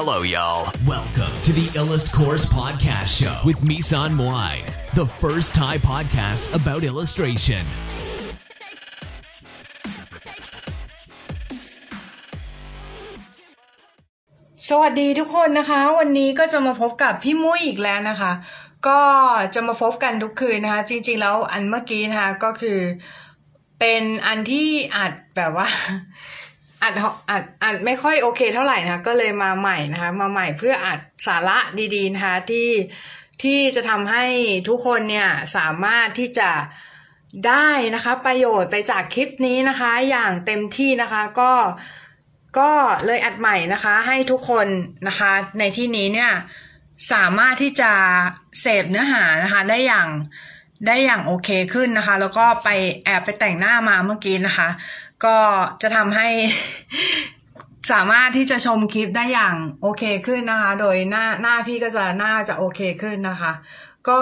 Hello, y'all. Welcome to the Illust Course Podcast Show with Misan Moai, the first Thai podcast about illustration. สวัสดีทุกคนนะคะ วันนี้ก็จะมาพบกับพี่มุ้ยอีกแล้วนะคะ ก็จะมาพบกันทุกคืนนะคะ จริงๆแล้วอันเมื่อกี้นะคะก็คือเป็นอันที่อัดแบบว่า อัดอัดอัดไม่ค่อยโอเคเท่าไหร่นะคะก็เลยมาใหม่นะคะ มาใหม่เพื่ออัดสาระดีๆนะคะที่ที่จะทำให้ทุกคนเนี่ยสามารถที่จะได้นะคะประโยชน์ไปจากคลิปนี้นะคะ อย่างเต็มที่นะคะก็ก็เลยอัดใหม่นะคะ ให้ทุกคนนะคะ ในที่นี้เนี่ยสามารถที่จะเสพเนื้อหานะคะ ได้อย่างได้อย่างโอเคขึ้นนะคะ แล้วก็ไปแอบไปแต่งหน้ามาเมื่อกี้นะคะ ก็จะทำให้สามารถที่จะชมคลิปได้อย่างโอเคขึ้นนะคะ โดยหน้าหน้าพี่ก็จะหน้าจะโอเคขึ้นนะคะ ก็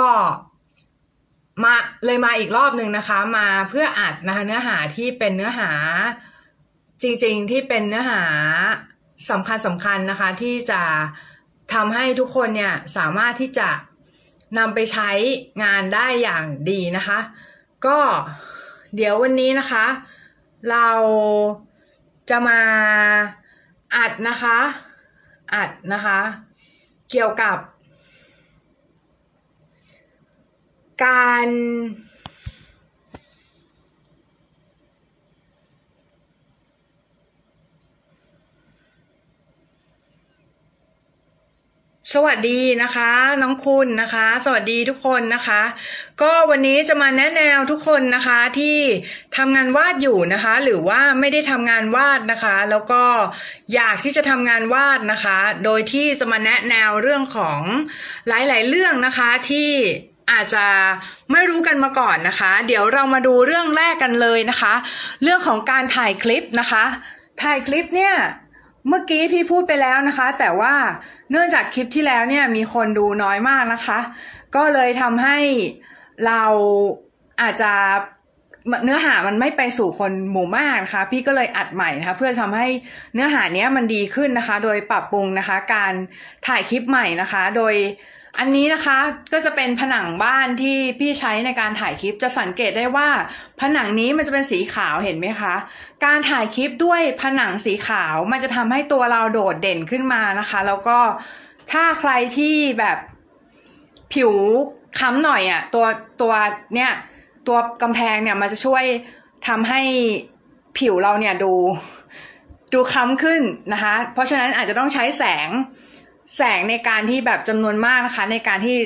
มาเลยมาอีกรอบหนึ่งนะคะ มาเพื่ออัดนะคะ เนื้อหาที่เป็นเนื้อหาจริงๆที่เป็นเนื้อหาสำคัญสำคัญนะคะ ที่จะทำให้ทุกคนเนี่ยสามารถที่จะนำไปใช้งานได้อย่างดีนะคะ ก็เดี๋ยววันนี้นะคะ เราจะมาอัดนะคะ อัดนะคะ เกี่ยวกับ การ สวัสดีนะคะ น้องคุณนะคะ สวัสดีทุกคนนะคะ ก็วันนี้จะมาแนะแนวทุกคนนะคะที่ทำงานวาดอยู่นะคะ หรือว่าไม่ได้ทำงานวาดนะคะ แล้วก็อยากที่จะทำงานวาดนะคะ โดยที่จะมาแนะแนวเรื่องของหลาย ๆ เรื่องนะคะที่อาจจะไม่รู้กันมาก่อนนะคะ เดี๋ยวเรามาดูเรื่องแรกกันเลยนะคะ เรื่องของการถ่ายคลิปนะคะ ถ่ายคลิปเนี่ย เมื่อกี้พี่พูดไปแล้วนะคะ แต่ว่าเนื่องจากคลิปที่แล้วเนี่ยมีคนดูน้อยมากนะคะ ก็เลยทำให้เราอาจจะเนื้อหามันไม่ไปสู่คนหมู่มากนะคะ พี่ก็เลยอัดใหม่นะคะเพื่อทำให้เนื้อหาเนี้ยมันดีขึ้นนะคะ โดยปรับปรุงนะคะ การถ่ายคลิปใหม่นะคะ โดย อันนี้นะคะก็จะเป็นผนังบ้านที่พี่ใช้ในการถ่ายคลิปจะสังเกตได้ว่า ผนังนี้มันจะเป็นสีขาวเห็นไหมคะ การถ่ายคลิปด้วยผนังสีขาวมันจะทำให้ตัวเราโดดเด่นขึ้นมานะคะ แล้วก็ถ้าใครที่แบบผิวค้ำหน่อยอะ่ะตัวตัวเนี่ยตัวกำแพงเนี่ยมันจะช่วยทำให้ผิวเราเนี่ยดูดูค้ำขึ้นนะคะ เพราะฉะนั้นอาจจะต้องใช้แสง แสงในการที่แบบจำนวนมากนะคะ ในการที่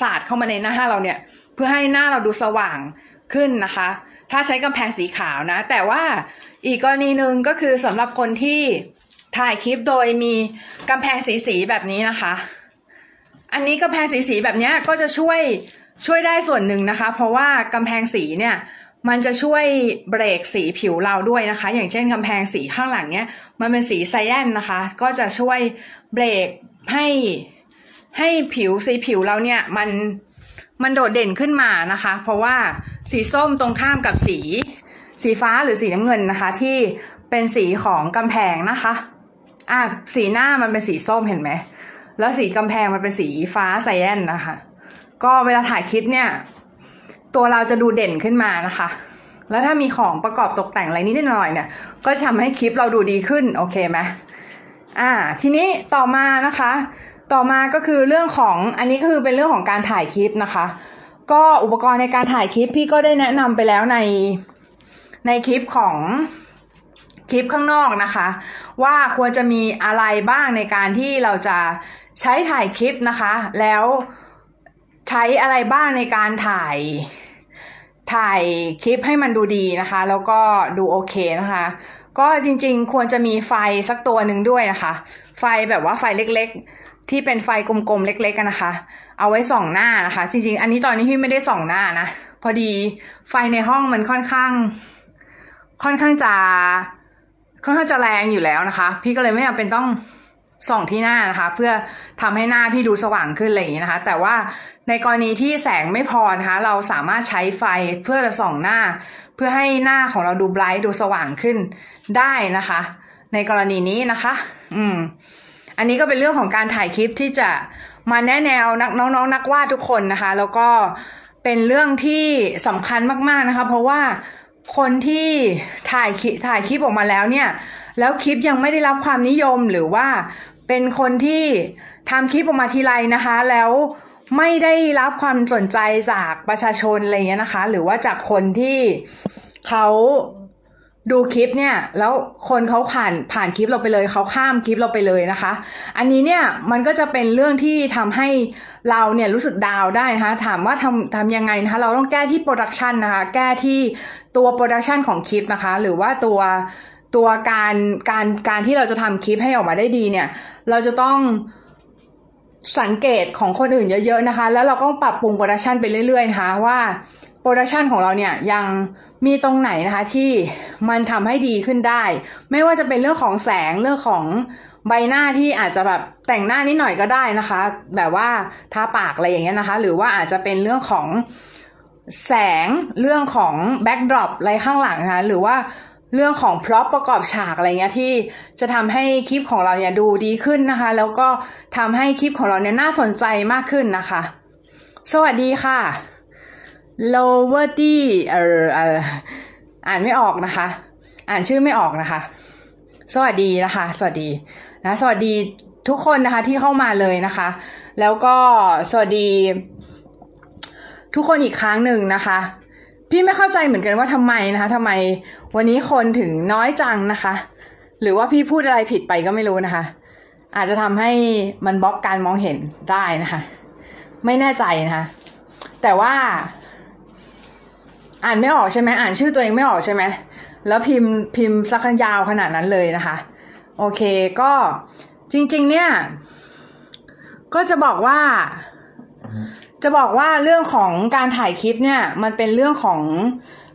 สาดเข้ามาในหน้าเราเนี่ย เพื่อให้หน้าเราดูสว่างขึ้นนะคะ ถ้าใช้กำแพงสีขาวนะ แต่ว่าอีกกรณีหนึ่งก็คือสำหรับคนที่ถ่ายคลิปโดยมีกำแพงสีสีแบบนี้นะคะ อันนี้กำแพงสีสีแบบนี้ก็จะช่วยช่วยได้ส่วนหนึ่งนะคะ เพราะว่ากำแพงสีเนี่ย มันจะช่วยเบรกสีผิวเราด้วยนะคะ อย่างเช่นกำแพงสีข้างหลังเนี้ย มันเป็นสีไซแอนนะคะ ก็จะช่วยเบรกให้ให้ผิวสีผิวเราเนี่ยมันมันโดดเด่นขึ้นมานะคะ เพราะว่าสีส้มตรงข้ามกับสี สีฟ้าหรือสีน้ำเงินนะคะ ที่เป็นสีของกำแพงนะคะอะสีหน้ามันเป็นสีส้มเห็นไหมแล้วสีกำแพงมันเป็นสีฟ้าไซแอนนะคะ ก็เวลาถ่ายคลิปเนี่ย ตัวเราจะดูเด่นขึ้นมานะคะ แล้วถ้ามีของประกอบตกแต่งอะไรนิดหน่อยเนี่ย ก็ทำให้คลิปเราดูดีขึ้น โอเคไหมอ่า ทีนี้ต่อมานะคะ ต่อมาก็คือเรื่องของ อันนี้ก็คือเป็นเรื่องของการถ่ายคลิปนะคะ ก็อุปกรณ์ในการถ่ายคลิปพี่ก็ได้แนะนำไปแล้วใน ในคลิปของคลิปข้างนอกนะคะ ว่าควรจะมีอะไรบ้างในการที่เราจะใช้ถ่ายคลิปนะคะ แล้ว ใช้อะไรบ้างในการถ่ายถ่ายคลิปให้มันดูดีนะคะ แล้วก็ดูโอเคนะคะ ก็จริงๆ ควรจะมีไฟสักตัวหนึ่งด้วยนะคะ ไฟแบบว่าไฟเล็กๆ ที่เป็นไฟกลมๆเล็กๆกันนะคะ เอาไว้ส่องหน้านะคะ จริง ๆ อันนี้ตอนนี้พี่ไม่ได้ส่องหน้านะ พอดีไฟในห้องมันค่อนข้าง ค่อนข้างจะค่อนข้างจะแรงอยู่แล้วนะคะ พี่ก็เลยไม่จำเป็นต้อง ส่องที่หน้านะคะ เพื่อทำให้หน้าพี่ดูสว่างขึ้นอะไรอย่างนี้นะคะ แต่ว่าในกรณีที่แสงไม่พอนะคะ เราสามารถใช้ไฟเพื่อจะส่องหน้า เพื่อให้หน้าของเราดูไบรท์ดูสว่างขึ้นได้นะคะ ในกรณีนี้นะคะ อืม อันนี้ก็เป็นเรื่องของการถ่ายคลิปที่จะมาแนะแนวนักน้องๆนนักวาดทุกคนนะคะ แล้วก็เป็นเรื่องที่สำคัญมากๆนะคะ เพราะว่าคนที่ถ่ายคลิปถ่ายคลิปออกมาแล้วเนี่ย แล้วคลิปยังไม่ได้รับความนิยมหรือว่าเป็นคนที่ทำคลิปออกมาทีไรนะคะ แล้วไม่ได้รับความสนใจจากประชาชนอะไรเงี้ยนะคะ หรือว่าจากคนที่เขาดูคลิปเนี่ย แล้วคนเขาผ่านผ่านคลิปเราไปเลยเขาข้ามคลิปเราไปเลยนะคะ อันนี้เนี่ยมันก็จะเป็นเรื่องที่ทำให้เราเนี่ยรู้สึก down ได้นะคะถามว่าทำทำยังไงนะคะเราต้องแก้ที่ production นะคะ แก้ที่ตัว production ของคลิปนะคะ หรือว่าตัว ตัวการการการที่เราจะทำคลิปให้ออกมาได้ดีเนี่ย เราจะต้องสังเกตของคนอื่นเยอะๆนะคะ แล้วเราก็ปรับปรุง production ไปเรื่อยๆนะคะว่า production ของเราเนี่ยยังมีตรงไหนนะคะที่มันทำให้ดีขึ้นได้ ไม่ว่าจะเป็นเรื่องของแสงเรื่องของใบหน้าที่อาจจะแบบแต่งหน้านิดหน่อยก็ได้นะคะ แบบว่าทาปากอะไรอย่างเงี้ยนะคะ หรือว่าอาจจะเป็นเรื่องของแสงเรื่องของ backdrop อะไรข้างหลังนะคะหรือว่า เรื่องของ prop ประกอบฉากอะไรเงี้ยที่จะทำให้คลิปของเราเนี่ยดูดีขึ้นนะคะ แล้วก็ทำให้คลิปของเราเนี่ยน่าสนใจมากขึ้นนะคะ สวัสดีค่ะ lower d เออเอออ่านไม่ออกนะคะ อ่านชื่อไม่ออกนะคะ สวัสดีนะคะ สวัสดีนะสวัสดีทุกคนนะคะที่เข้ามาเลยนะคะ แล้วก็สวัสดี ทุกคนอีกครั้งหนึ่งนะคะ พี่ไม่เข้าใจเหมือนกันว่าทำไมนะคะทำไมวันนี้คนถึงน้อยจังนะคะ หรือว่าพี่พูดอะไรผิดไปก็ไม่รู้นะคะ อาจจะทำให้มันบล็อกการมองเห็นได้นะคะ ไม่แน่ใจนะคะ แต่ว่า อ่านไม่ออกใช่ไหมอ่านชื่อตัวเองไม่ออกใช่ไหมแล้วพิมพ์พิมพ์สักยาวขนาดนั้นเลยนะคะ โอเคก็จริง ๆ เนี่ย ก็จะบอกว่า จะบอกว่าเรื่องของการถ่ายคลิปเนี่ยมันเป็นเรื่องของ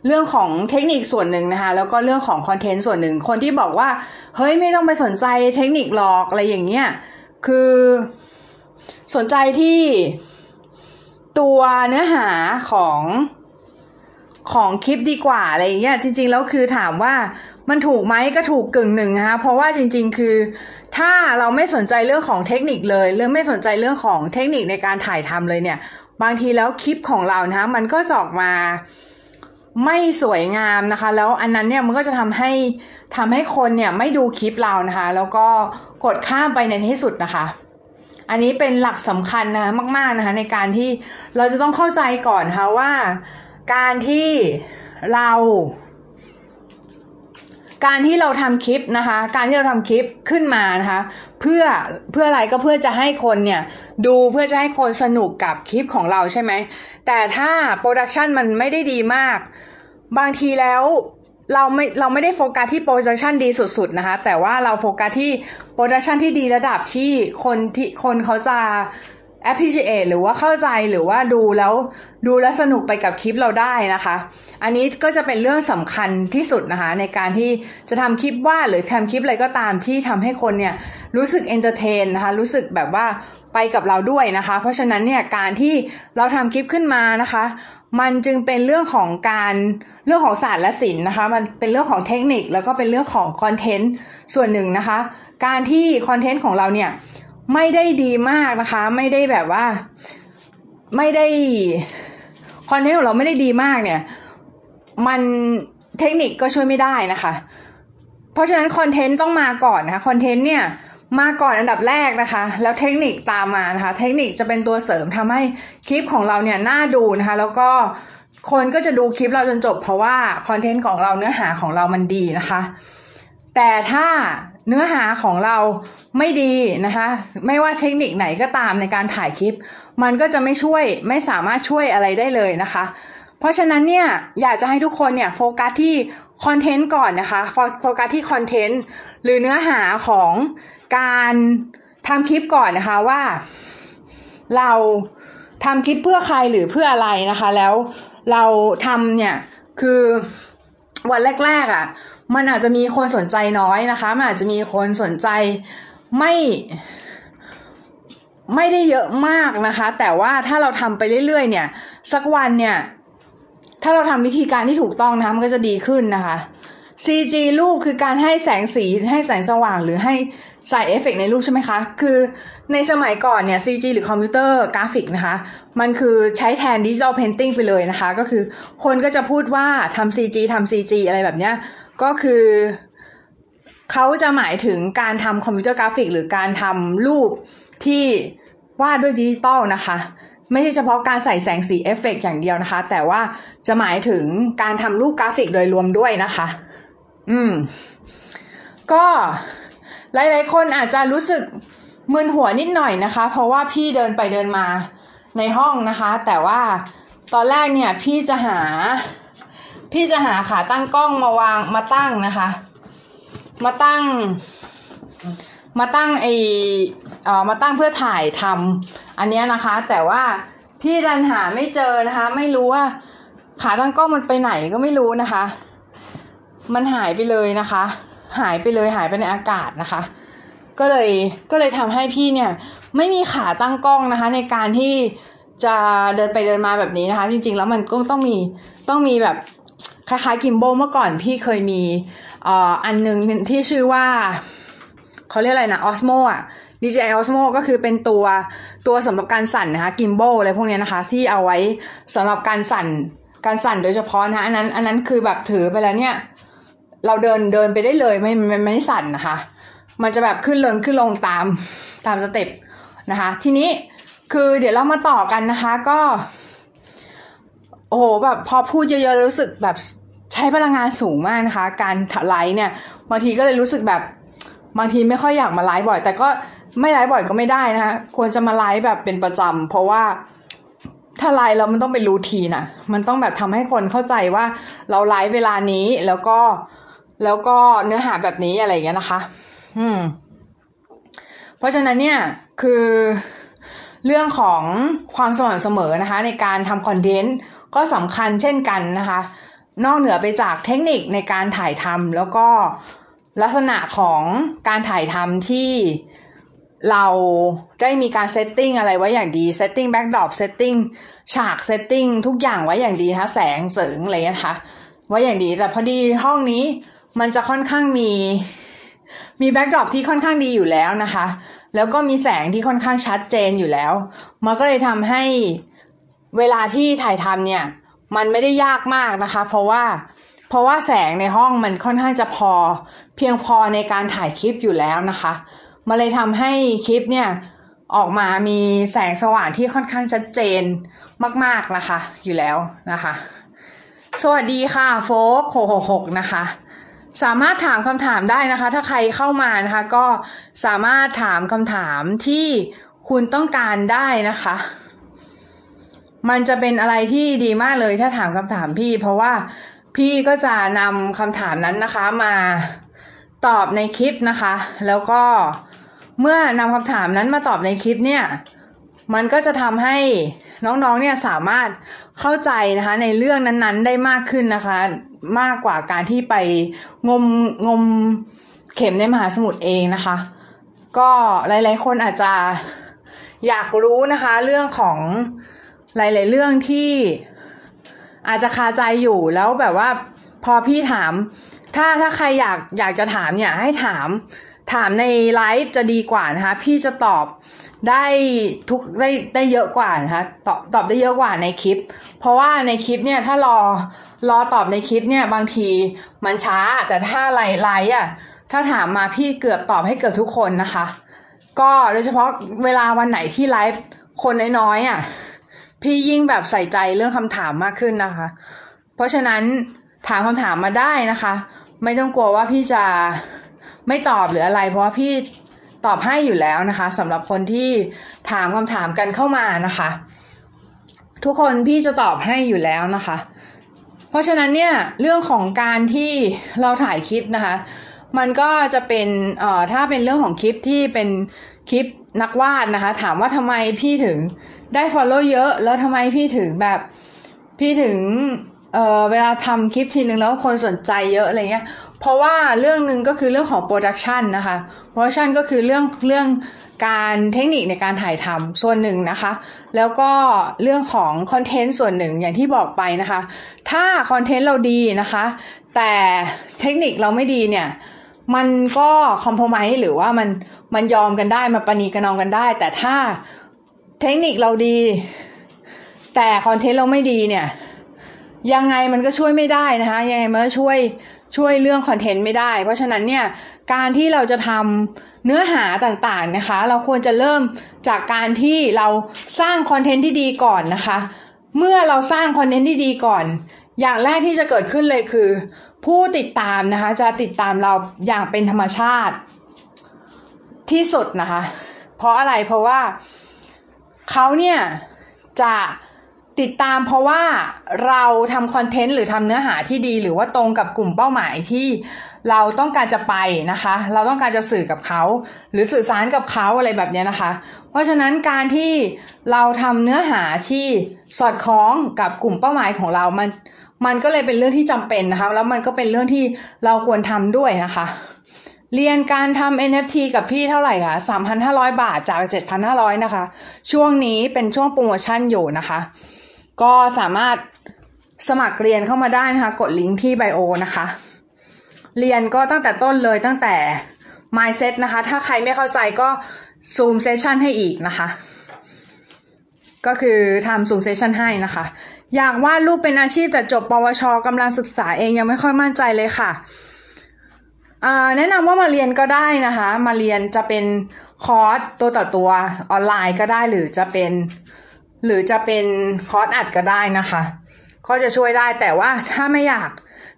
เรื่องของเทคนิคส่วนหนึ่งนะคะ แล้วก็เรื่องของคอนเทนต์ส่วนหนึ่ง คนที่บอกว่า เฮ้ยไม่ต้องไปสนใจเทคนิคหรอกอะไรอย่างเงี้ยคือสนใจที่ตัวเนื้อหาของของคลิปดีกว่าอะไรอย่างเงี้ยจริง ๆ แล้วคือถามว่ามันถูกไหมก็ถูกกึ่งหนึ่งนะคะเพราะว่าจริง ๆ คือ ถ้าเราไม่สนใจเรื่องของเทคนิคเลย เรื่องไม่สนใจเรื่องของเทคนิคในการถ่ายทำเลยเนี่ย บางทีแล้วคลิปของเรานะมันก็จะออกมาไม่สวยงามนะคะ แล้วอันนั้นเนี่ยมันก็จะทำให้ทำให้คนเนี่ยไม่ดูคลิปเรานะคะ แล้วก็กดข้ามไปในที่สุดนะคะ อันนี้เป็นหลักสำคัญนะมาก ๆนะคะ ในการที่เราจะต้องเข้าใจก่อนนะคะว่า การที่เรา การที่เราทำคลิปนะคะ การที่เราทำคลิปขึ้นมานะคะ เพื่อเพื่ออะไรก็เพื่อจะให้คนเนี่ยดูเพื่อจะให้คนสนุกกับคลิปของเราใช่ไหม แต่ถ้า production มันไม่ได้ดีมาก บางทีแล้วเราไม่เราไม่ได้โฟกัสที่ production ดีสุดๆนะคะ แต่ว่าเราโฟกัสที่ production ที่ดีระดับที่คนที่คนเขาจะ appreciate หรือว่าเข้าใจหรือว่าดูแล้วดูแล้วสนุกไปกับคลิปเราได้นะคะ อันนี้ก็จะเป็นเรื่องสำคัญที่สุดนะคะ ในการที่จะทำคลิปว่าหรือทำคลิปอะไรก็ตามที่ทำให้คนเนี่ยรู้สึก entertain นะคะ รู้สึกแบบว่าไปกับเราด้วยนะคะ เพราะฉะนั้นเนี่ยการที่เราทำคลิปขึ้นมานะคะ มันจึงเป็นเรื่องของการเรื่องของศาสตร์และศิลป์นะคะ มันเป็นเรื่องของเทคนิคแล้วก็เป็นเรื่องของคอนเทนต์ส่วนหนึ่งนะคะ การที่คอนเทนต์ของเราเนี่ย ไม่ได้ดีมากนะคะ ไม่ได้แบบว่า ไม่ได้คอนเทนต์ของเราไม่ได้ดีมากเนี่ย มันเทคนิคก็ช่วยไม่ได้นะคะ เพราะฉะนั้นคอนเทนต์ต้องมาก่อนนะคะคอนเทนต์เนี่ยมาก่อนอันดับแรกนะคะ แล้วเทคนิคตามมานะคะ เทคนิคจะเป็นตัวเสริมทำให้คลิปของเราเนี่ยน่าดูนะคะ แล้วก็คนก็จะดูคลิปเราจนจบ เพราะว่าคอนเทนต์ของเราเนื้อหาของเรามันดีนะคะ แต่ถ้า เนื้อหาของเราไม่ดีนะคะ ไม่ว่าเทคนิคไหนก็ตามในการถ่ายคลิป มันก็จะไม่ช่วยไม่สามารถช่วยอะไรได้เลยนะคะ เพราะฉะนั้นเนี่ยอยากจะให้ทุกคนเนี่ยโฟกัสที่คอนเทนต์ก่อนนะคะโฟกัสที่คอนเทนต์หรือเนื้อหาของการทำคลิปก่อนนะคะว่า เราทำคลิปเพื่อใครหรือเพื่ออะไรนะคะ แล้วเราทำเนี่ยคือวันแรกๆอะ่ะ มันอาจจะมีคนสนใจน้อยนะคะ มันอาจจะมีคนสนใจไม่ไม่ได้เยอะมากนะคะ แต่ว่าถ้าเราทำไปเรื่อยๆ เนี่ย สักวันเนี่ย ถ้าเราทำวิธีการที่ถูกต้องนะคะมันก็จะดีขึ้นนะคะ CG รูปคือการให้แสงสีให้แสงสว่างหรือให้ใส่เอฟเฟกในรูปใช่ไหมคะ คือในสมัยก่อนเนี่ย CG หรือคอมพิวเตอร์กราฟิกนะคะ มันคือใช้แทน digital painting ไปเลยนะคะ ก็คือคนก็จะพูดว่าทำ CG ทำ CG อะไรแบบเนี้ย ก็คือเขาจะหมายถึงการทำคอมพิวเตอร์กราฟิก หรือการทำรูปที่วาดด้วยดิจิตอลนะคะ ไม่ใช่เฉพาะการใส่แสงสีเอฟเฟกอย่างเดียวนะคะ แต่ว่าจะหมายถึงการทำรูปกราฟิกโดยรวมด้วยนะคะ อืม ก็หลายๆคนอาจจะรู้สึกมึนหัวนิดหน่อยนะคะ เพราะว่าพี่เดินไปเดินมาในห้องนะคะ แต่ว่าตอนแรกเนี่ยพี่จะหา พี่จะหาขาตั้งกล้องมาวางมาตั้งนะคะ มาตั้ง มาตั้งไอเอ่อมาตั้งเพื่อถ่ายทำอันนี้นะคะ แต่ว่าพี่ดันหาไม่เจอนะคะ ไม่รู้ว่า ขาตั้งกล้องมันไปไหนก็ไม่รู้นะคะ มันหายไปเลยนะคะ หายไปเลยหายไปในอากาศนะคะ ก็เลยก็เลยทำให้พี่เนี่ย ไม่มีขาตั้งกล้องนะคะ ในการที่จะเดินไปเดินมาแบบนี้นะคะ จริง ๆ แล้วมันก็ต้องมีต้องมีแบบ คล้ายๆกิมโบเมื่อก่อนพี่เคยมีอันหนึ่งที่ชื่อว่าเขาเรียกอะไรนะออสโมอะ DJI Osmo ก็คือเป็นตัวตัวสำหรับการสั่นนะคะ gimbal อะไรพวกนี้นะคะ ที่เอาไว้สำหรับการสั่นการสั่นโดยเฉพาะนะคะอันนั้นอันนั้นคือแบบถือไปแล้วเนี่ย เราเดินเดินไปได้เลยไม่ไม่ไม่สั่นนะคะ มันจะแบบขึ้นลงขึ้นลงตามตาม step นะคะ ทีนี้คือเดี๋ยวเรามาต่อกันนะคะ ก็ อ้โหแบบพอพูดเยอะๆรู้สึกแบบใช้พลังงานสูงมากนะคะ การไลฟ์เนี่ยบางทีก็เลยรู้สึกแบบบางทีไม่ค่อยอยากมาไลฟ์บ่อย แต่ก็ไม่ไลฟ์บ่อยก็ไม่ได้นะคะควรจะมาไลฟ์แบบเป็นประจำเพราะว่าถ้าไลฟ์แล้วมันต้องเป็น routine นะมันต้องแบบทำให้คนเข้าใจว่าเราไลฟ์เวลานี้แล้วก็แล้วก็เนื้อหาแบบนี้อะไรอย่างเงี้ยนะคะ อืม เพราะฉะนั้นเนี่ยคือเรื่องของความสม่ำเสมอนะคะ ในการทำคอนเทนต์ ก็สำคัญเช่นกันนะคะ นอกเหนือไปจากเทคนิคในการถ่ายทำแล้วก็ลักษณะของการถ่ายทำที่เราได้มีการ setting อะไรไว้อย่างดี setting backdrop setting ฉาก setting ทุกอย่างไว้อย่างดีนะคะแสงเสริงอะไรนะคะไว้อย่างดีแต่พอดีห้องนี้มันจะค่อนข้างมีมี backdrop ที่ค่อนข้างดีอยู่แล้วนะคะ แล้วก็มีแสงที่ค่อนข้างชัดเจนอยู่แล้ว มันก็เลยทำให้ เวลาที่ถ่ายทำเนี่ย มันไม่ได้ยากมากนะคะ เพราะว่าเพราะว่าแสงในห้องมันค่อนข้างจะพอ เพียงพอในการถ่ายคลิปอยู่แล้วนะคะมันเลยทำให้คลิปเนี่ยออกมามีแสงสว่างที่ค่อนข้างชัดเจนมาก ๆ นะคะ อยู่แล้วนะคะ สวัสดีค่ะโฟกหกหกนะคะ สามารถถามคำถามได้นะคะ ถ้าใครเข้ามานะคะ ก็สามารถถามคำถามที่คุณต้องการได้นะคะ มันจะเป็นอะไรที่ดีมากเลยถ้าถามคำถามพี่ เพราะว่าพี่ก็จะนำคำถามนั้นนะคะมาตอบในคลิปนะคะ แล้วก็เมื่อนำคำถามนั้นมาตอบในคลิปเนี่ย มันก็จะทำให้น้องๆเนี่ยสามารถเข้าใจนะคะในเรื่องนั้นๆ ได้มากขึ้นนะคะ มากกว่าการที่ไปงมงมเข็มในมหาสมุทรเองนะคะ ก็หลายๆคนอาจจะอยากรู้นะคะ เรื่องของ หลาย ๆ เรื่องที่อาจจะคาใจอยู่แล้วแบบว่าพอพี่ถาม ถ้าถ้าใครอยากอยากจะถามเนี่ยให้ถามถามในไลฟ์จะดีกว่านะคะ พี่จะตอบได้ทุกได้ได้เยอะกว่านะคะตอบตอบได้เยอะกว่าในคลิป เพราะว่าในคลิปเนี่ยถ้ารอรอตอบในคลิปเนี่ยบางทีมันช้า แต่ถ้าไลฟ์ไลฟ์อะถ้าถามมาพี่เกือบตอบให้เกือบทุกคนนะคะ ก็โดยเฉพาะเวลาวันไหนที่ไลฟ์คนน้อยๆอะ พี่ยิ่งแบบใส่ใจเรื่องคำถามมากขึ้นนะคะ เพราะฉะนั้นถามคำถามมาได้นะคะ ไม่ต้องกลัวว่าพี่จะไม่ตอบหรืออะไร เพราะว่าพี่ตอบให้อยู่แล้วนะคะสำหรับคนที่ถามคำถามกันเข้ามานะคะ ทุกคนพี่จะตอบให้อยู่แล้วนะคะ เพราะฉะนั้นเนี่ยเรื่องของการที่เราถ่ายคลิปนะคะ มันก็จะเป็นเอ่อถ้าเป็นเรื่องของคลิปที่เป็นคลิป นักวาดนะคะ ถามว่าทำไมพี่ถึงได้ follow เยอะ แล้วทำไมพี่ถึงแบบพี่ถึงเอ่อเวลาทำคลิปทีนึงแล้วคนสนใจเยอะอะไรเงี้ย เพราะว่าเรื่องหนึ่งก็คือเรื่องของ production นะคะ production ก็คือเรื่องเรื่องการเทคนิคในการถ่ายทำส่วนหนึ่งนะคะ แล้วก็เรื่องของคอนเทนต์ส่วนหนึ่งอย่างที่บอกไปนะคะ ถ้าคอนเทนต์เราดีนะคะ แต่เทคนิคเราไม่ดีเนี่ย มันก็ compromise หรือว่ามันมันยอมกันได้ประนีประนอมกันได้ แต่ถ้าเทคนิคเราดี แต่คอนเทนต์เราไม่ดีเนี่ย ยังไงมันก็ช่วยไม่ได้นะคะยังไงมันก็ช่วยช่วยเรื่องคอนเทนต์ไม่ได้ เพราะฉะนั้นเนี่ยการที่เราจะทำเนื้อหาต่างๆนะคะ เราควรจะเริ่มจากการที่เราสร้างคอนเทนต์ที่ดีก่อนนะคะ เมื่อเราสร้างคอนเทนต์ที่ดีก่อน อย่างแรกที่จะเกิดขึ้นเลยคือ ผู้ติดตามนะคะ จะติดตามเราอย่างเป็นธรรมชาติที่สุดนะคะ เพราะอะไรเพราะว่าเขาเนี่ยจะติดตามเพราะว่าเราทำคอนเทนต์หรือทำเนื้อหาที่ดี หรือว่าตรงกับกลุ่มเป้าหมายที่เราต้องการจะไปนะคะ เราต้องการจะสื่อกับเขาหรือสื่อสารกับเขาอะไรแบบนี้นะคะ เพราะฉะนั้นการที่เราทำเนื้อหาที่สอดคล้องกับกลุ่มเป้าหมายของเรามัน มันก็เลยเป็นเรื่องที่จำเป็นนะคะ แล้วมันก็เป็นเรื่องที่เราควรทำด้วยนะคะ เรียนการทำ NFT กับพี่เท่าไหร่คะ3,500 บาทจาก 7,500 นะคะ ช่วงนี้เป็นช่วงโปรโมชั่นอยู่นะคะ ก็สามารถสมัครเรียนเข้ามาได้นะคะ กดลิงก์ที่ bio นะคะ เรียนก็ตั้งแต่ต้นเลยตั้งแต่ mindset นะคะ ถ้าใครไม่เข้าใจก็ Zoom session ให้อีกนะคะ ก็คือทำ Zoom session ให้นะคะ อยากวาดรูปเป็นอาชีพแต่จบปวชกำลังศึกษาเองยังไม่ค่อยมั่นใจเลยค่ะแนะนำว่ามาเรียนก็ได้นะคะ มาเรียนจะเป็นคอร์สตัวต่อตัวออนไลน์ก็ได้หรือจะเป็น หรือจะเป็นคอร์สอัดก็ได้นะคะ ก็จะช่วยได้แต่ว่าถ้าไม่อยาก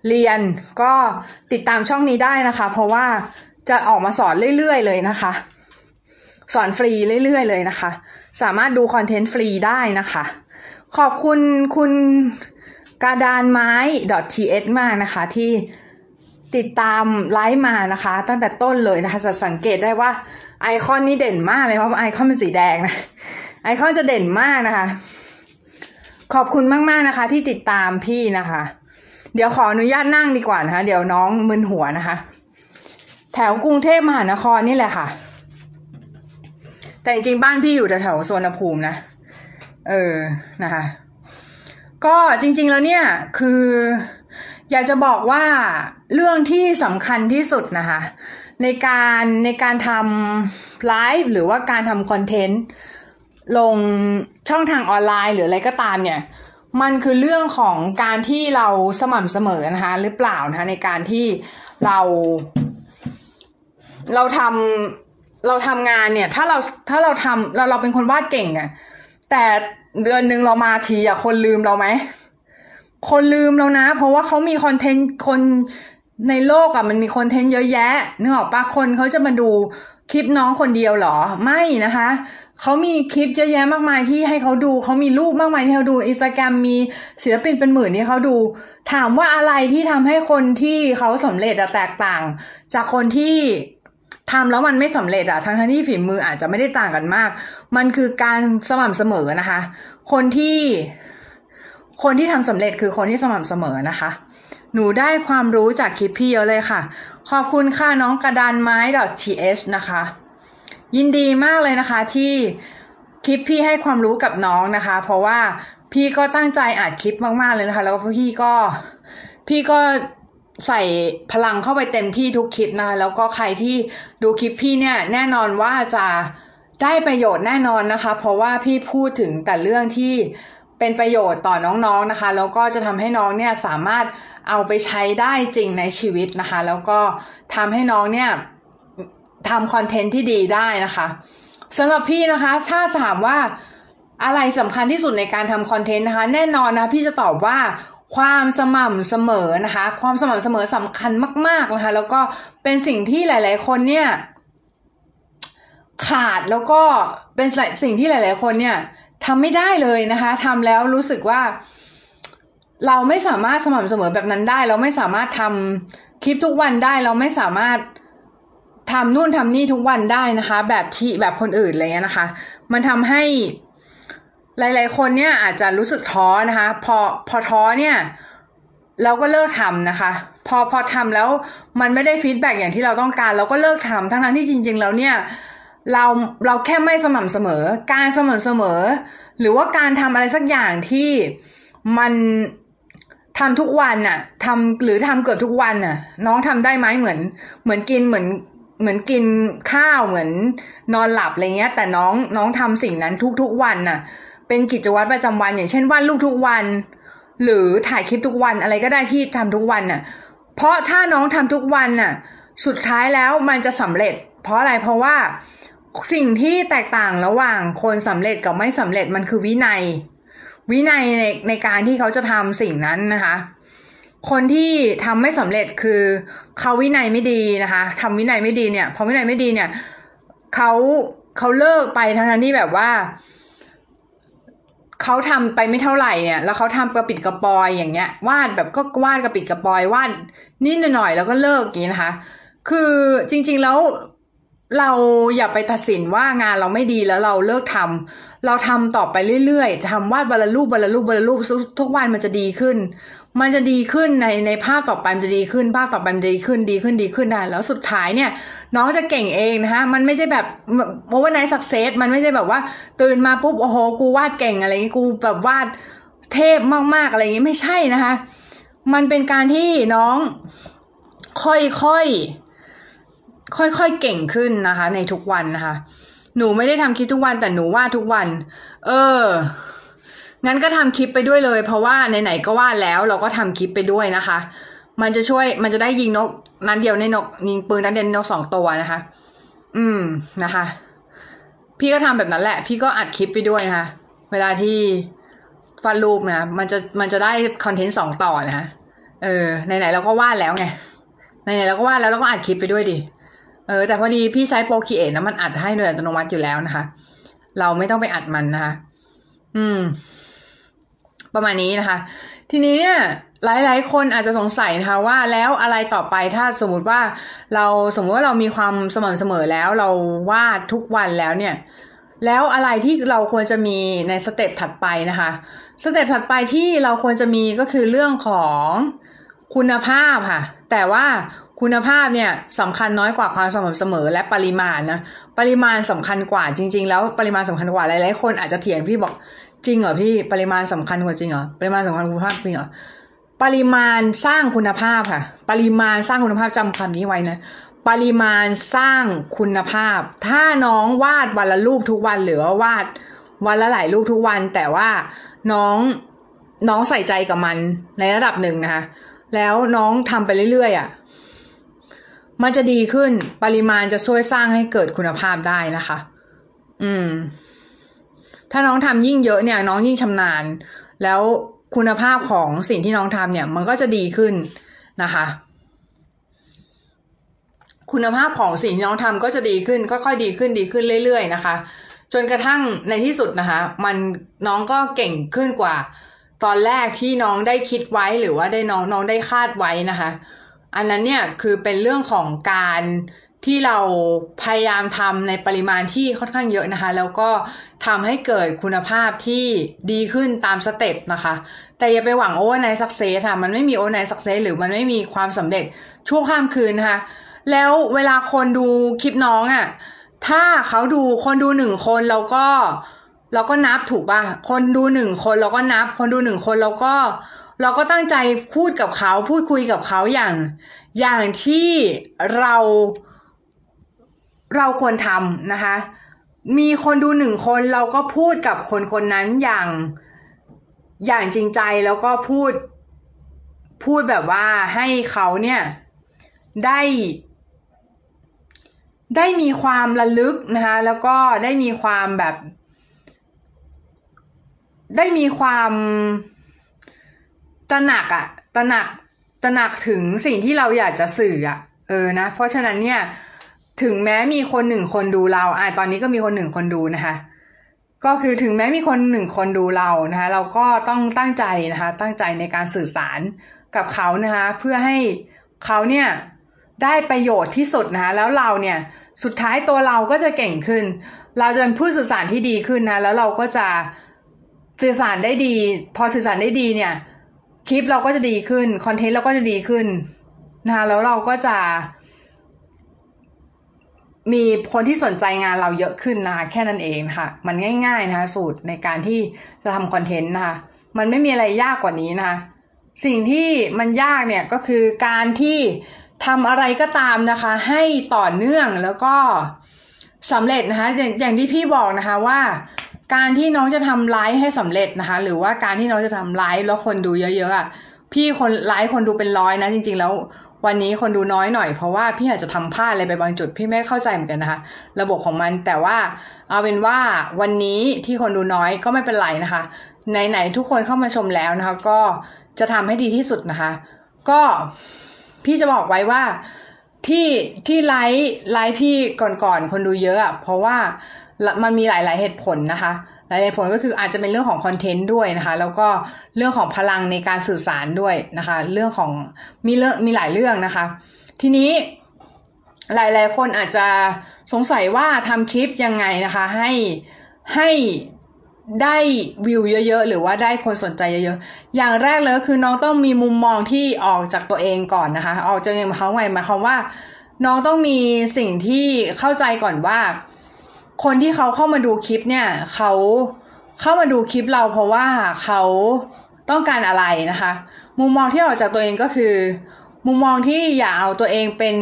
เรียนก็ติดตามช่องนี้ได้นะคะ เพราะว่าจะออกมาสอนเรื่อยๆเลยนะคะ สอนฟรีเรื่อยๆเลยนะคะ สามารถดูคอนเทนต์ฟรีได้นะคะ ขอบคุณคุณกาดานไม้ .th มากนะคะ ที่ติดตามไลฟ์มานะคะ ตั้งแต่ต้นเลยนะคะจะสังเกตได้ว่าไอคอนนี้เด่นมากเลยเพราะไอคอนเป็นสีแดงนะไอคอนจะเด่นมากนะคะ ขอบคุณมากๆนะคะ ที่ติดตามพี่นะคะ เดี๋ยวขออนุญาตนั่งดีกว่านะคะ เดี๋ยวน้องมึนหัวนะคะ แถวกรุงเทพมหานครนี่แหละค่ะ แต่จริงๆบ้านพี่อยู่แถวโซนภูมินะ เออนะคะก็จริง ๆแล้วเนี่ยคือ อยากจะบอกว่าเรื่องที่สำคัญที่สุดนะคะ ในการในการทำไลฟ์หรือว่าการทำคอนเทนต์ลงช่องทางออนไลน์หรืออะไรก็ตามเนี่ย มันคือเรื่องของการที่เราสม่ำเสมอนะคะ หรือเปล่านะคะในการที่เรา เราทำเราทำงานเนี่ย ถ้าเราถ้าเราทำเราเราเป็นคนวาดเก่งอะ แต่เดือนหนึ่งเรามาทีอะคนลืมเราไหม คนลืมเรานะ เพราะว่าเขามีคอนเทนต์คนในโลกอะมันมีคอนเทนต์เยอะแยะนึกออกปะคนเขาจะมาดูคลิปน้องคนเดียวหรอ ไม่นะคะ เขามีคลิปเยอะแยะมากมายที่ให้เขาดู เขามีรูปมากมายที่เขาดูอินสตาแกรมมีศิลปินเป็นหมื่นที่เขาดู ถามว่าอะไรที่ทำให้คนที่เขาสำเร็จอะแตกต่าง จากคนที่ ทำแล้วมันไม่สำเร็จอะทั้งทั้งที่ฝีมืออาจจะไม่ได้ต่างกันมาก มันคือการสม่ำเสมอนะคะ คนที่คนที่ทำสำเร็จคือคนที่สม่ำเสมอนะคะ หนูได้ความรู้จากคลิปพี่เยอะเลยค่ะ ขอบคุณค่ะน้องกระดานไม้ .th นะคะ ยินดีมากเลยนะคะที่คลิปพี่ให้ความรู้กับน้องนะคะ เพราะว่าพี่ก็ตั้งใจอัดคลิปมากๆเลยนะคะ แล้วพี่ก็พี่ก็ ใส่พลังเข้าไปเต็มที่ทุกคลิปนะแล้วก็ใครที่ดูคลิปพี่เนี่ยแน่นอนว่าจะได้ประโยชน์แน่นอนนะคะ เพราะว่าพี่พูดถึงแต่เรื่องที่เป็นประโยชน์ต่อน้องๆนะคะ แล้วก็จะทำให้น้องเนี่ยสามารถเอาไปใช้ได้จริงในชีวิตนะคะ แล้วก็ทำให้น้องเนี่ยทำคอนเทนต์ที่ดีได้นะคะสำหรับพี่นะคะ ถ้าถามว่าอะไรสำคัญที่สุดในการทำคอนเทนต์นะคะ แน่นอนนะพี่จะตอบว่า ความสม่ำเสมอนะคะ ความสม่ำเสมอสำคัญมาก ๆนะคะ แล้วก็เป็นสิ่งที่หลาย ๆ คนเนี่ยขาดแล้วก็เป็นสิ่งที่หลาย ๆ คนเนี่ยทำไม่ได้เลยนะคะทำแล้วรู้สึกว่า เราไม่สามารถสม่ำเสมอแบบนั้นได้ เราไม่สามารถทำคลิปทุกวันได้ เราไม่สามารถทำนู่นทำนี่ทุกวันได้นะคะ แบบที่แบบคนอื่นอะไรเงี้ยนะคะ มันทำให้ หลายๆ คนเนี่ยอาจจะรู้สึกท้อนะคะ พอพอท้อเนี่ยเราก็เลิกทำนะคะ พอพอทำแล้วมันไม่ได้ฟีดแบ็อย่างที่เราต้องการ เราก็เลิกทำทั้งนั้นที่จริง ๆ แล้วเนี่ยเราเราแค่ไม่สม่ำเสมอ การสม่ำเสมอ หรือว่าการทำอะไรสักอย่างที่มันทำทุกวันน่ะทำหรือทำเกือบทุกวันน่ะ น้องทำได้ไหมเหมือน เหมือนกินเหมือนเหมือนกินข้าวเหมือนนอนหลับอะไรเงี้ย แต่น้องน้องทำสิ่งนั้นทุกๆวันน่ะ เป็นกิจวัตรประจำวัน อย่างเช่นวาดรูปทุกวัน หรือถ่ายคลิปทุกวันอะไรก็ได้ที่ทำทุกวันน่ะ เพราะถ้าน้องทำทุกวันน่ะ สุดท้ายแล้วมันจะสำเร็จ เพราะอะไรเพราะว่าสิ่งที่แตกต่างระหว่างคนสำเร็จกับไม่สำเร็จมันคือวินัย วินัยในในการที่เขาจะทำสิ่งนั้นนะคะ คนที่ทำไม่สำเร็จคือเขาวินัยไม่ดีนะคะทำวินัยไม่ดีเนี่ยพอวินัยไม่ดีเนี่ยเขาเขาเลิกไปทั้งที่แบบว่า เขาทำไปไม่เท่าไหร่เนี่ย แล้วเขาทำกระปิดกระปอยอย่างเงี้ย วาดแบบก็วาดกระปิดกระปอยวาดนิดหน่อยแล้วก็เลิกอย่างนี้นะคะ คือจริง ๆแล้วเราอย่าไปตัดสินว่างานเราไม่ดีแล้วเราเลิกทำเราทำต่อไปเรื่อยๆทำวาดบรรลุบรรลุบรรลุทุกวันมันจะดีขึ้น มันจะดีขึ้นในในภาพต่อไปมันจะดีขึ้นภาพต่อไปมันดีขึ้นดีขึ้นดีขึ้นได้แล้วสุดท้ายเนี่ย น้องจะเก่งเองนะคะมันไม่ใช่แบบ overnight success มันไม่ใช่แบบว่า ตื่นมาปุ๊บโอ้โหกูวาดเก่งอะไรเงี้ยกูแบบวาดเทพมากๆอะไรอย่างงี้ไม่ใช่นะคะ มันเป็นการที่น้องค่อยๆค่อยๆเก่งขึ้นนะคะ ในทุกวันนะคะ หนูไม่ได้ทำคลิปทุกวันแต่หนูวาดทุกวัน เออ งั้นก็ทำคลิปไปด้วยเลย เพราะว่าไหนๆก็ว่าแล้วเราก็ทำคลิปไปด้วยนะคะ มันจะช่วยมันจะได้ยิงนกนั้นเดียวในนกยิงปืนนั้นเดียวนกสองตัวนะคะ อืมนะคะ พี่ก็ทำแบบนั้นแหละ พี่ก็อัดคลิปไปด้วยนะคะเวลาที่วาดรูปนะมันจะมันจะได้คอนเทนต์สองต่อนะเออไหนๆเราก็วาดแล้วไงไหนๆเราก็วาดแล้วเราก็อัดคลิปไปด้วยดิเออแต่พอดีพี่ใช้ Procreate นะมันอัดให้โดยอัตโนมัติอยู่แล้วนะคะ เราไม่ต้องไปอัดมันนะคะ อืม ประมาณนี้นะคะ ทีนี้เนี่ยหลายๆ คนอาจจะสงสัยนะคะว่าแล้วอะไรต่อไปถ้าสมมุติว่าเราสมมติว่าเรามีความสม่ำเสมอแล้วเราวาดทุกวันแล้วเนี่ยแล้วอะไรที่เราควรจะมีในสเต็ปถัดไปนะคะสเต็ปถัดไปที่เราควรจะมีก็คือเรื่องของคุณภาพค่ะ แต่ว่าคุณภาพเนี่ยสำคัญน้อยกว่าความสม่ำเสมอและปริมาณนะปริมาณสำคัญกว่าจริง ๆ แล้วปริมาณสำคัญกว่าหลายๆคนอาจจะเถียงพี่บอก จริงเหรอพี่ปริมาณสำคัญกว่าจริงเหรอปริมาณสำคัญคุณภาพจริงเหรอปริมาณสร้างคุณภาพค่ะ ปริมาณสร้างคุณภาพจำคำนี้ไว้นะปริมาณสร้างคุณภาพ ถ้าน้องวาดวันละรูปทุกวันหรือว่าวาดวันละหลายรูปทุกวัน แต่ว่าน้องน้องใส่ใจกับมันในระดับหนึ่งนะคะ แล้วน้องทำไปเรื่อยๆอะ มันจะดีขึ้นปริมาณจะช่วยสร้างให้เกิดคุณภาพได้นะคะ อืม ถ้าน้องทำยิ่งเยอะเนี่ย น้องยิ่งชำนาญ แล้วคุณภาพของสิ่งที่น้องทำเนี่ย มันก็จะดีขึ้นนะคะ คุณภาพของสิ่งที่น้องทำก็จะดีขึ้นค่อยๆดีขึ้นดีขึ้นเรื่อย ๆ นะคะ จนกระทั่งในที่สุดนะคะ มันน้องก็เก่งขึ้นกว่า ตอนแรกที่น้องได้คิดไว้หรือว่าได้น้องน้องได้คาดไว้นะคะ อันนั้นเนี่ยคือเป็นเรื่องของการ ที่เราพยายามทำในปริมาณที่ค่อนข้างเยอะนะคะ แล้วก็ทำให้เกิดคุณภาพที่ดีขึ้นตามสเต็ปนะคะ แต่อย่าไปหวัง overnight success ค่ะมันไม่มี overnight success หรือมันไม่มีความสำเร็จชั่วข้ามคืนนะคะ แล้วเวลาคนดูคลิปน้องอะ่ะถ้าเขาดูคนดูหนึ่งคนเราก็เราก็นับถูกป่ะ คนดูหนึ่งคนเราก็นับ คนดูหนึ่งคนเราก็ เราก็ตั้งใจพูดกับเขาพูดคุยกับเขาอย่าง อย่างที่เรา เราควรทำนะคะ มีคนดูหนึ่งคนเราก็พูดกับคนคนนั้นอย่างอย่างจริงใจแล้วก็พูดพูดแบบว่าให้เขาเนี่ยได้ ได้มีความระลึกนะคะแล้วก็ได้มีความแบบ ได้มีความตระหนักอะตระหนักตระหนักถึงสิ่งที่เราอยากจะสื่ออะเออนะเพราะฉะนั้นเนี่ย ถึงแม้มีคนหนึ่งคนดูเรา อ่าตอนนี้ก็มีคนหนึ่งคนดูนะคะ ก็คือถึงแม้มีคนหนึ่งคนดูเรานะคะ เราก็ต้องตั้งใจนะคะ ตั้งใจในการสื่อสารกับเขานะคะ เพื่อให้เขาเนี่ยได้ประโยชน์ที่สุดนะคะ แล้วเราเนี่ยสุดท้ายตัวเราก็จะเก่งขึ้น เราจะเป็นผู้สื่อสารที่ดีขึ้นนะ แล้วเราก็จะสื่อสารได้ดี พอสื่อสารได้ดีเนี่ย คลิปเราก็จะดีขึ้น คอนเทนต์เราก็จะดีขึ้นนะคะ แล้วเราก็จะ มีคนที่สนใจงานเราเยอะขึ้นนะคะแค่นั้นเองค่ะ มันง่าย ๆนะคะสูตรในการที่จะทำคอนเทนต์นะคะมันไม่มีอะไรยากกว่านี้นะคะสิ่งที่มันยากเนี่ยก็คือการที่ทำอะไรก็ตามนะคะ ให้ต่อเนื่องแล้วก็สำเร็จนะคะอย่างที่พี่บอกนะคะว่า การที่น้องจะทำไลฟ์ให้สำเร็จนะคะ หรือว่าการที่น้องจะทำไลฟ์แล้วคนดูเยอะๆอะพี่คนไลฟ์คนดูเป็นร้อยนะจริง ๆ แล้ว วันนี้คนดูน้อยหน่อยเพราะว่าพี่อาจจะทำพลาดอะไรไปบางจุดพี่ไม่เข้าใจเหมือนกันนะคะ ระบบของมันแต่ว่าเอาเป็นว่าวันนี้ที่คนดูน้อยก็ไม่เป็นไรนะคะไหนๆทุกคนเข้ามาชมแล้วนะคะ ก็จะทำให้ดีที่สุดนะคะ ก็พี่จะบอกไว้ว่าที่ที่ไลฟ์ไลฟ์พี่ก่อนๆคนดูเยอะอะเพราะว่ามันมีหลายๆเหตุผลนะคะ หลายๆผลก็คืออาจจะเป็นเรื่องของคอนเทนต์ด้วยนะคะ แล้วก็เรื่องของพลังในการสื่อสารด้วยนะคะ เรื่องของมีเรื่องมีหลายเรื่องนะคะ ทีนี้หลายๆคนอาจจะสงสัยว่าทำคลิปยังไงนะคะ ให้ให้ได้วิวเยอะๆ หรือว่าได้คนสนใจเยอะๆ อย่างแรกเลยคือน้องต้องมีมุมมองที่ออกจากตัวเองก่อนนะคะ ออกจากเองเขาไงมาความว่า น้องต้องมีสิ่งที่เข้าใจก่อนว่า คนที่เขาเข้ามาดูคลิปเนี่ยเขาเข้ามาดูคลิปเราเพราะว่าเขาต้องการอะไรนะคะ มุมมองที่ออกจากตัวเองก็คือ มุมมองที่อย่าเอาตัวเองเป็น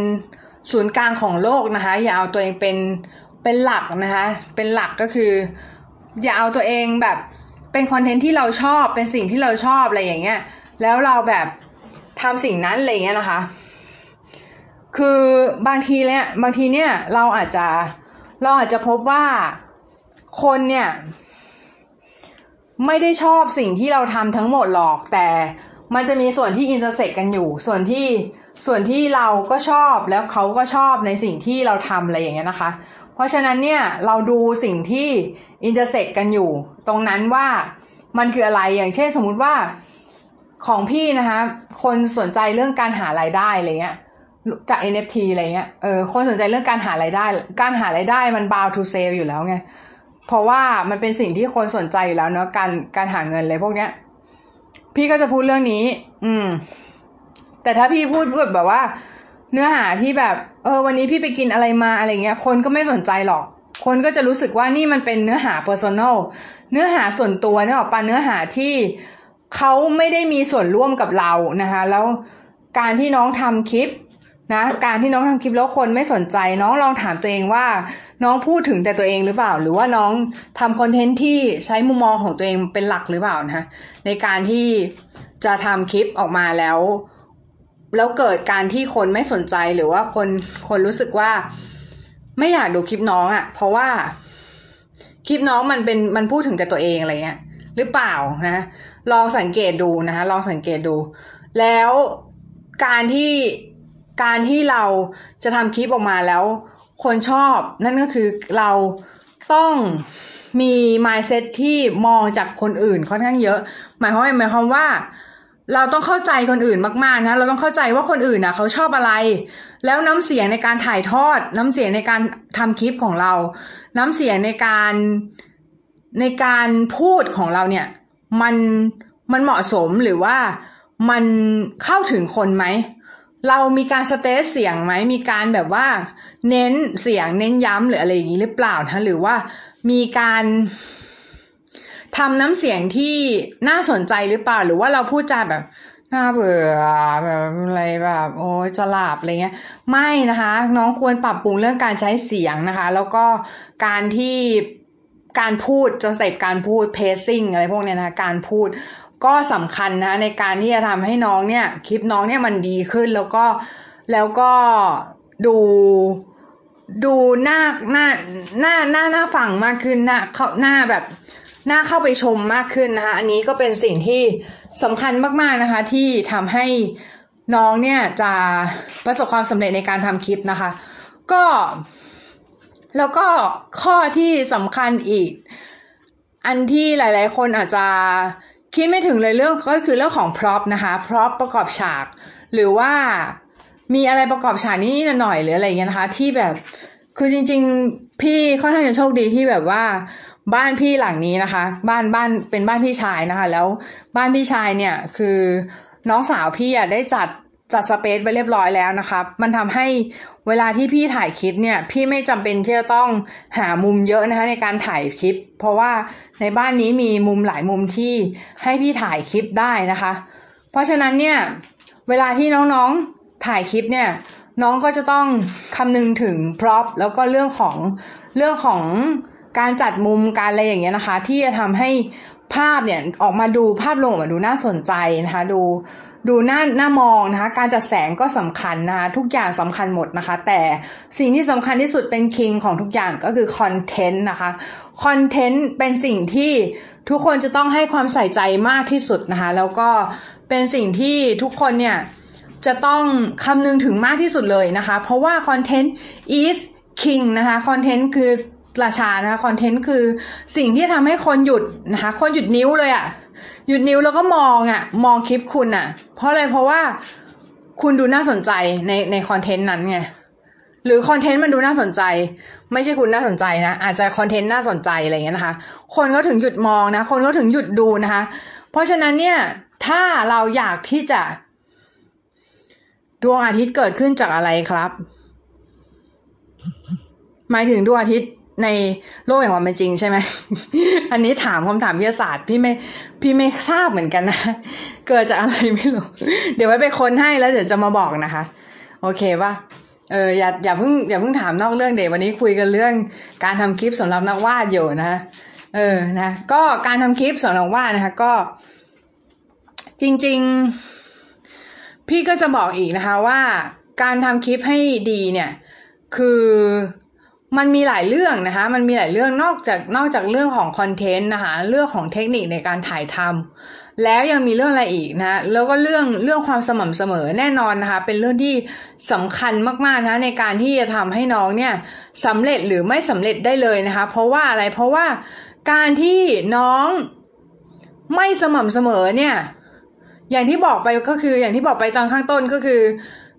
ศูนย์กลางของโลกนะคะ อย่าเอาตัวเองเป็นเป็นหลักนะคะ เป็นหลักก็คือ อย่าเอาตัวเองแบบเป็นคอนเทนต์ที่เราชอบเป็นสิ่งที่เราชอบอะไรอย่างเงี้ยแล้วเราแบบทำสิ่งนั้นอะไรเงี้ยนะคะ คือบางทีเนี่ยบางทีเนี่ยเราอาจจะ เราอาจจะพบว่าคนเนี่ย ไม่ได้ชอบสิ่งที่เราทำทั้งหมดหรอก แต่มันจะมีส่วนที่ intersect กันอยู่ ส่วนที่ส่วนที่เราก็ชอบแล้วเขาก็ชอบในสิ่งที่เราทำอะไรอย่างเงี้ยนะคะ เพราะฉะนั้นเนี่ยเราดูสิ่งที่อินเตอร์เซ็กกันอยู่ ตรงนั้นว่ามันคืออะไรอย่างเช่นสมมุติว่าของพี่นะคะ คนสนใจเรื่องการหารายได้อะไรเงี้ย จาก NFT อะไรเงี้ย เออ คนสนใจเรื่องการหารายได้ การหารายได้มัน bound to sale อยู่แล้วไง เพราะว่ามันเป็นสิ่งที่คนสนใจอยู่แล้วเนาะ การ การหาเงินอะไรพวกเนี้ย พี่ก็จะพูดเรื่องนี้ อืม แต่ถ้าพี่พูดแบบว่า เนื้อหาที่แบบ เออ วันนี้พี่ไปกินอะไรมาอะไรเงี้ย คนก็ไม่สนใจหรอก คนก็จะรู้สึกว่านี่มันเป็นเนื้อหา personal เนื้อหาส่วนตัวเนื้อออกปเนื้อหาที่เขาไม่ได้มีส่วนร่วมกับเรานะคะ แล้วการที่น้องทำคลิป นะการที่น้องทำคลิปแล้วคนไม่สนใจ น้องลองถามตัวเองว่า น้องพูดถึงแต่ตัวเองหรือเปล่า หรือว่าน้องทำคอนเทนต์ที่ใช้มุมมองของตัวเองเป็นหลักหรือเปล่านะในการที่จะทำคลิปออกมาแล้ว แล้วเกิดการที่คนไม่สนใจหรือว่าคนคนรู้สึกว่า ไม่อยากดูคลิปน้องอะ่ะ เพราะว่าคลิปน้องมันเป็นมันพูดถึงแต่ตัวเองอะไรเงี้ยหรือเปล่านะลองสังเกตดูนะคะลองสังเกตดู แล้วการที่ การที่เราจะทำคลิปออกมาแล้ว คนชอบนั่นก็คือเราต้องมี mindset ที่มองจากคนอื่นค่อนข้างเยอะ หมายความว่าหมายความว่า เราต้องเข้าใจคนอื่นมากๆนะเราต้องเข้าใจว่าคนอื่นนะเขาชอบอะไร แล้วน้ำเสียงในการถ่ายทอด น้ำเสียงในการทำคลิปของเรา น้ำเสียงในการในการพูดของเราเนี่ย มันมันเหมาะสมหรือว่ามันเข้าถึงคนไหม เรามีการสเตสเสียงไหม มีการแบบว่าเน้นเสียงเน้นย้ำหรืออะไรอย่างนี้หรือเปล่านะหรือว่ามีการทำน้ำเสียงที่น่าสนใจหรือเปล่า หรือว่าเราพูดจาแบบน่าเบื่อแบบอะไรแบบโอ้จะหลับอะไรเงี้ย ไม่นะคะ น้องควรปรับปรุงเรื่องการใช้เสียงนะคะ แล้วก็การที่การพูดจะเสพการพูดเพซซิ่งอะไรพวกเนี้ยนะการพูด ก็สำคัญนะในการที่จะทำให้น้องเนี่ยคลิปน้องเนี่ยมันดีขึ้นแล้วก็แล้วก็ดูดูหน้าหน้าหน้าหน้าหน้าฝั่งมากขึ้นหน้าเข้าหน้าแบบหน่าเข้าไปชมมากขึ้นนะคะอันนี้ก็เป็นสิ่งที่สำคัญมากๆนะคะ ที่ทำให้น้องเนี่ยจะประสบความสำเร็จในการทำคลิปนะคะ ก็ แล้วก็ข้อที่สำคัญอีก อันที่หลาย ๆ คนอาจจะ คิดไม่ถึงเลยเรื่องก็คือเรื่องของ prop นะคะ prop ประกอบฉาก หรือว่ามีอะไรประกอบฉากนิดหน่อยหรืออะไรเงี้ยนะคะ ที่แบบคือจริง ๆ พี่ค่อนข้างจะโชคดีที่แบบว่า บ้านพี่หลังนี้นะคะ บ้านบ้านเป็นบ้านพี่ชายนะคะ แล้วบ้านพี่ชายเนี่ยคือน้องสาวพี่อะได้จัด จัด space ไปเรียบร้อยแล้วนะคะมันทำให้เวลาที่พี่ถ่ายคลิปเนี่ย พี่ไม่จำเป็นที่จะต้องหามุมเยอะนะคะในการถ่ายคลิป เพราะว่าในบ้านนี้มีมุมหลายมุมที่ให้พี่ถ่ายคลิปได้นะคะ เพราะฉะนั้นเนี่ย เวลาที่น้องๆถ่ายคลิปเนี่ย น้องก็จะต้องคำนึงถึงพร็อพแล้วก็เรื่องของเรื่องของการจัดมุมการอะไรอย่างเงี้ยนะคะ ที่จะทำให้ภาพเนี่ยออกมาดูภาพลงออกมาดูน่าสนใจนะคะ ดู ดูหน้าหน้ามองนะคะ การจัดแสงก็สำคัญนะคะ ทุกอย่างสำคัญหมดนะคะ แต่สิ่งที่สำคัญที่สุดเป็นคิงของทุกอย่างก็คือคอนเทนต์นะคะคอนเทนต์เป็นสิ่งที่ทุกคนจะต้องให้ความใส่ใจมากที่สุดนะคะ แล้วก็เป็นสิ่งที่ทุกคนเนี่ยจะต้องคำนึงถึงมากที่สุดเลยนะคะ เพราะว่าคอนเทนต์ is king นะคะคอนเทนต์คือราชานะคะคอนเทนต์คือสิ่งที่ทำให้คนหยุดนะคะ คนหยุดนิ้วเลยอะ่ะ หยุดนิ้วแล้วก็มองอะ่ะ มองคลิปคุณอะ่ะ เพราะอะไรเพราะว่าคุณดูน่าสนใจในในคอนเทนต์นั้นไงหรือคอนเทนต์มันดูน่าสนใจ ไม่ใช่คุณน่าสนใจนะ อาจจะคอนเทนต์น่าสนใจอะไรเงี้ยนะคะ คนก็ถึงหยุดมองนะ คนก็ถึงหยุดดูนะคะ เพราะฉะนั้นเนี่ย ถ้าเราอยากที่จะ ดวงอาทิตย์เกิดขึ้นจากอะไรครับ หมายถึงดวงอาทิตย์ ในโลกแห่งความเป็นจริงใช่ไหม อันนี้ถามคำถามวิทยาศาสตร์พี่ไม่พี่ไม่ทราบเหมือนกันนะ เกิดจากอะไรไม่รู้ เดี๋ยวไว้ไปค้นให้แล้วเดี๋ยวจะมาบอกนะคะ โอเคป่ะเอออย่าอย่าเพิ่งอย่าเพิ่งถามนอกเรื่องเดี๋ยววันนี้คุยกันเรื่องการทำคลิปสำหรับนักวาดอยู่นะ เออนะ ก็การทำคลิปสำหรับวาดนะคะ ก็ จริง ๆ พี่ก็จะบอกอีกนะคะว่าการทำคลิปให้ดีเนี่ย คือ มันมีหลายเรื่องนะคะ มันมีหลายเรื่องนอกจากนอกจากเรื่องของคอนเทนต์นะคะ เรื่องของเทคนิคในการถ่ายทำแล้วยังมีเรื่องอะไรอีกนะ แล้วก็เรื่องเรื่องความสม่ำเสมอแน่นอนนะคะ เป็นเรื่องที่สำคัญมากๆนะในการที่จะทำให้น้องเนี่ยสำเร็จหรือไม่สำเร็จได้เลยนะคะ เพราะว่าอะไรเพราะว่าการที่น้องไม่สม่ำเสมอเนี่ย อย่างที่บอกไปก็คืออย่างที่บอกไปตอนข้างต้นก็คือ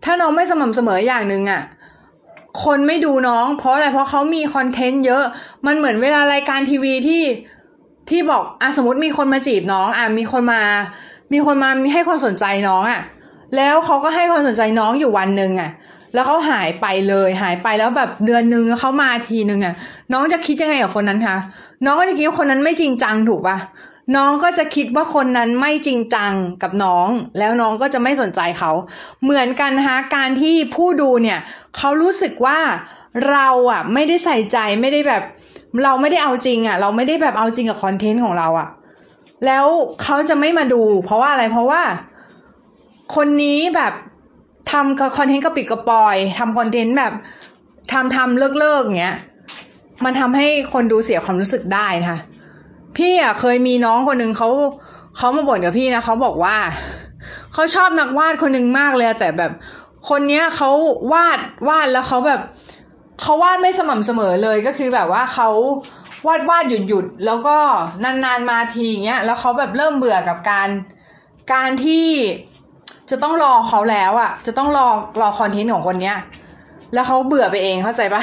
ถ้าน้องไม่สม่ำเสมออย่างหนึ่งอะ่ะ คนไม่ดูน้อง เพราะอะไรเพราะเขามีคอนเทนต์เยอะ มันเหมือนเวลารายการทีวีที่ที่บอกอะสมมติมีคนมาจีบน้อง อะมีคนมา มีคนมาให้ความสนใจน้องอะ แล้วเขาก็ให้ความสนใจน้องอยู่วันหนึ่งอะ แล้วเขาหายไปเลย หายไปแล้วแบบเดือนหนึ่งเขามาทีหนึ่งอะ น้องจะคิดยังไงกับคนนั้นคะน้องก็จะคิดว่าคนนั้นไม่จริงจังถูกปะ น้องก็จะคิดว่าคนนั้นไม่จริงจังกับน้อง แล้วน้องก็จะไม่สนใจเขา เหมือนกันนะคะการที่ผู้ดูเนี่ยเขารู้สึกว่าเราอะ ไม่ได้ใส่ใจไม่ได้แบบ เราไม่ได้เอาจริงอะ เราไม่ได้แบบเอาจริงกับคอนเทนต์ของเราอะ แล้วเขาจะไม่มาดู เพราะว่าอะไรเพราะว่า คนนี้แบบทำคอนเทนต์กระปิดกระปอยทำคอนเทนต์แบบทำทำเลิกเลิกเงี้ยมันทำให้คนดูเสียความรู้สึกได้นะคะ พี่อะเคยมีน้องคนหนึ่งเขาเขามาบ่นกับพี่นะเขาบอกว่าเขาชอบนักวาดคนหนึ่งมากเลยแต่แบบ คนเนี้ยเขาวาดวาดแล้วเขาแบบเขาวาดไม่สม่ำเสมอเลยก็คือแบบว่าเขาวาดวาดหยุดหยุดแล้วก็นานๆมาทีเงี้ยแล้วเขาแบบเริ่มเบื่อกับการการที่จะต้องรอเขาแล้วอะ่ะ จะต้องรอรอคอนเทนต์ของคนเนี้ย แล้วเขาเบื่อไปเองเข้าใจปะ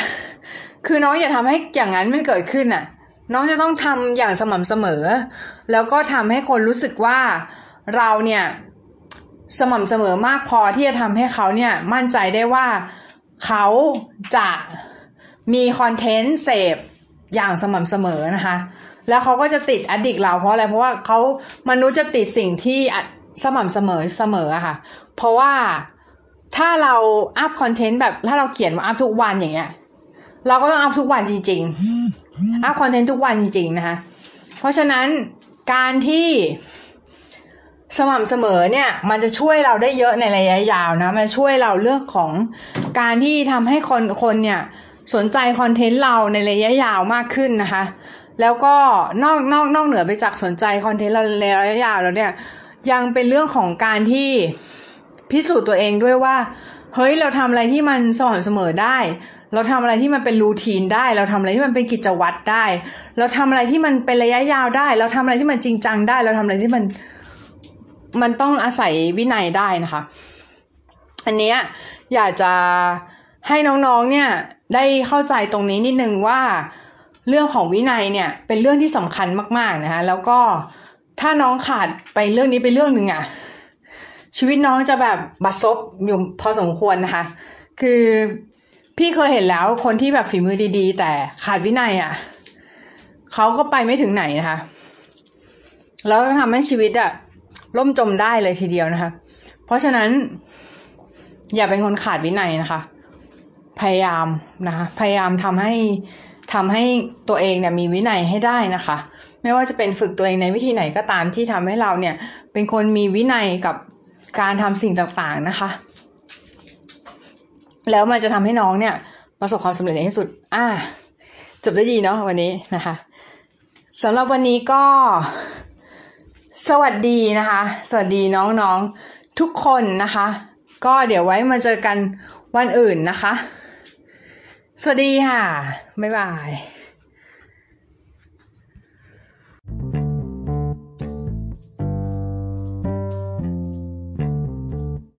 คือน้องอย่าทำให้อย่างนั้นมันเกิดขึ้นอะ่ะ น้องจะต้องทำอย่างสม่ำเสมอ แล้วก็ทำให้คนรู้สึกว่าเราเนี่ยสม่ำเสมอมากพอที่จะทำให้เขาเนี่ยมั่นใจได้ว่าเขาจะมีคอนเทนต์เสพอย่างสม่ำเสมอนะคะ แล้วเขาก็จะติด addict เราเพราะอะไร เพราะว่าเขามนุษย์จะติดสิ่งที่สม่ำเสมอเสมอค่ะ เพราะว่าถ้าเราอัพคอนเทนต์แบบถ้าเราเขียนมาอัพทุกวันอย่างเงี้ย เราก็ต้องอัพทุกวันจริง อัพคอนเทนต์ทุกวันจริง ๆ นะคะ เพราะฉะนั้นการที่สม่ำเสมอเนี่ย มันจะช่วยเราได้เยอะในระยะยาวนะ มันช่วยเราเรื่องของการที่ทำให้คนคนเนี่ยสนใจคอนเทนต์เราในระยะยาวมากขึ้นนะคะ แล้วก็นอกนอกนอกเหนือไปจากสนใจคอนเทนต์เราในระยะยาวแล้วเนี่ย ยังเป็นเรื่องของการที่พิสูจน์ตัวเองด้วยว่า เฮ้ยเราทำอะไรที่มันสม่ำเสมอได้ เราทำอะไรที่มันเป็นรูทีนได้ เราทำอะไรที่มันเป็นกิจวัตรได้ เราทำอะไรที่มันเป็นระยะยาวได้ เราทำอะไรที่มันจริงจังได้ เราทำอะไรที่มัน มันต้องอาศัยวินัยได้นะคะ อันนี้อยากจะให้น้องๆ เนี่ย ได้เข้าใจตรงนี้นิดนึงว่าเรื่องของวินัยเนี่ย เป็นเรื่องที่สำคัญมากๆนะคะแล้วก็ถ้าน้องขาดไปเรื่องนี้ไปเรื่องหนึ่งอะชีวิตน้องจะแบบบัดซบอยู่พอสมควรนะคะ คือ พี่เคยเห็นแล้วคนที่แบบฝีมือดีๆ แต่ขาดวินัยอะเขาก็ไปไม่ถึงไหนนะคะ แล้วทำให้ชีวิตอะล่มจมได้เลยทีเดียวนะคะ เพราะฉะนั้น อย่าเป็นคนขาดวินัยนะคะ พยายามนะคะ พยายามทำให้ทำให้ตัวเองเนี่ยมีวินัยให้ได้นะคะ ไม่ว่าจะเป็นฝึกตัวเองในวิธีไหนก็ตามที่ทำให้เราเนี่ย เป็นคนมีวินัยกับการทำสิ่งต่างๆนะคะ แล้วมันจะทำให้น้องเนี่ยประสบความสำเร็จในที่สุด อ่า จบได้ดีเนาะวันนี้นะคะสำหรับวันนี้ก็ สวัสดีนะคะ สวัสดีน้องๆทุกคนนะคะ ก็เดี๋ยวไว้มาเจอกันวันอื่นนะคะ สวัสดีค่ะ บ๊ายบาย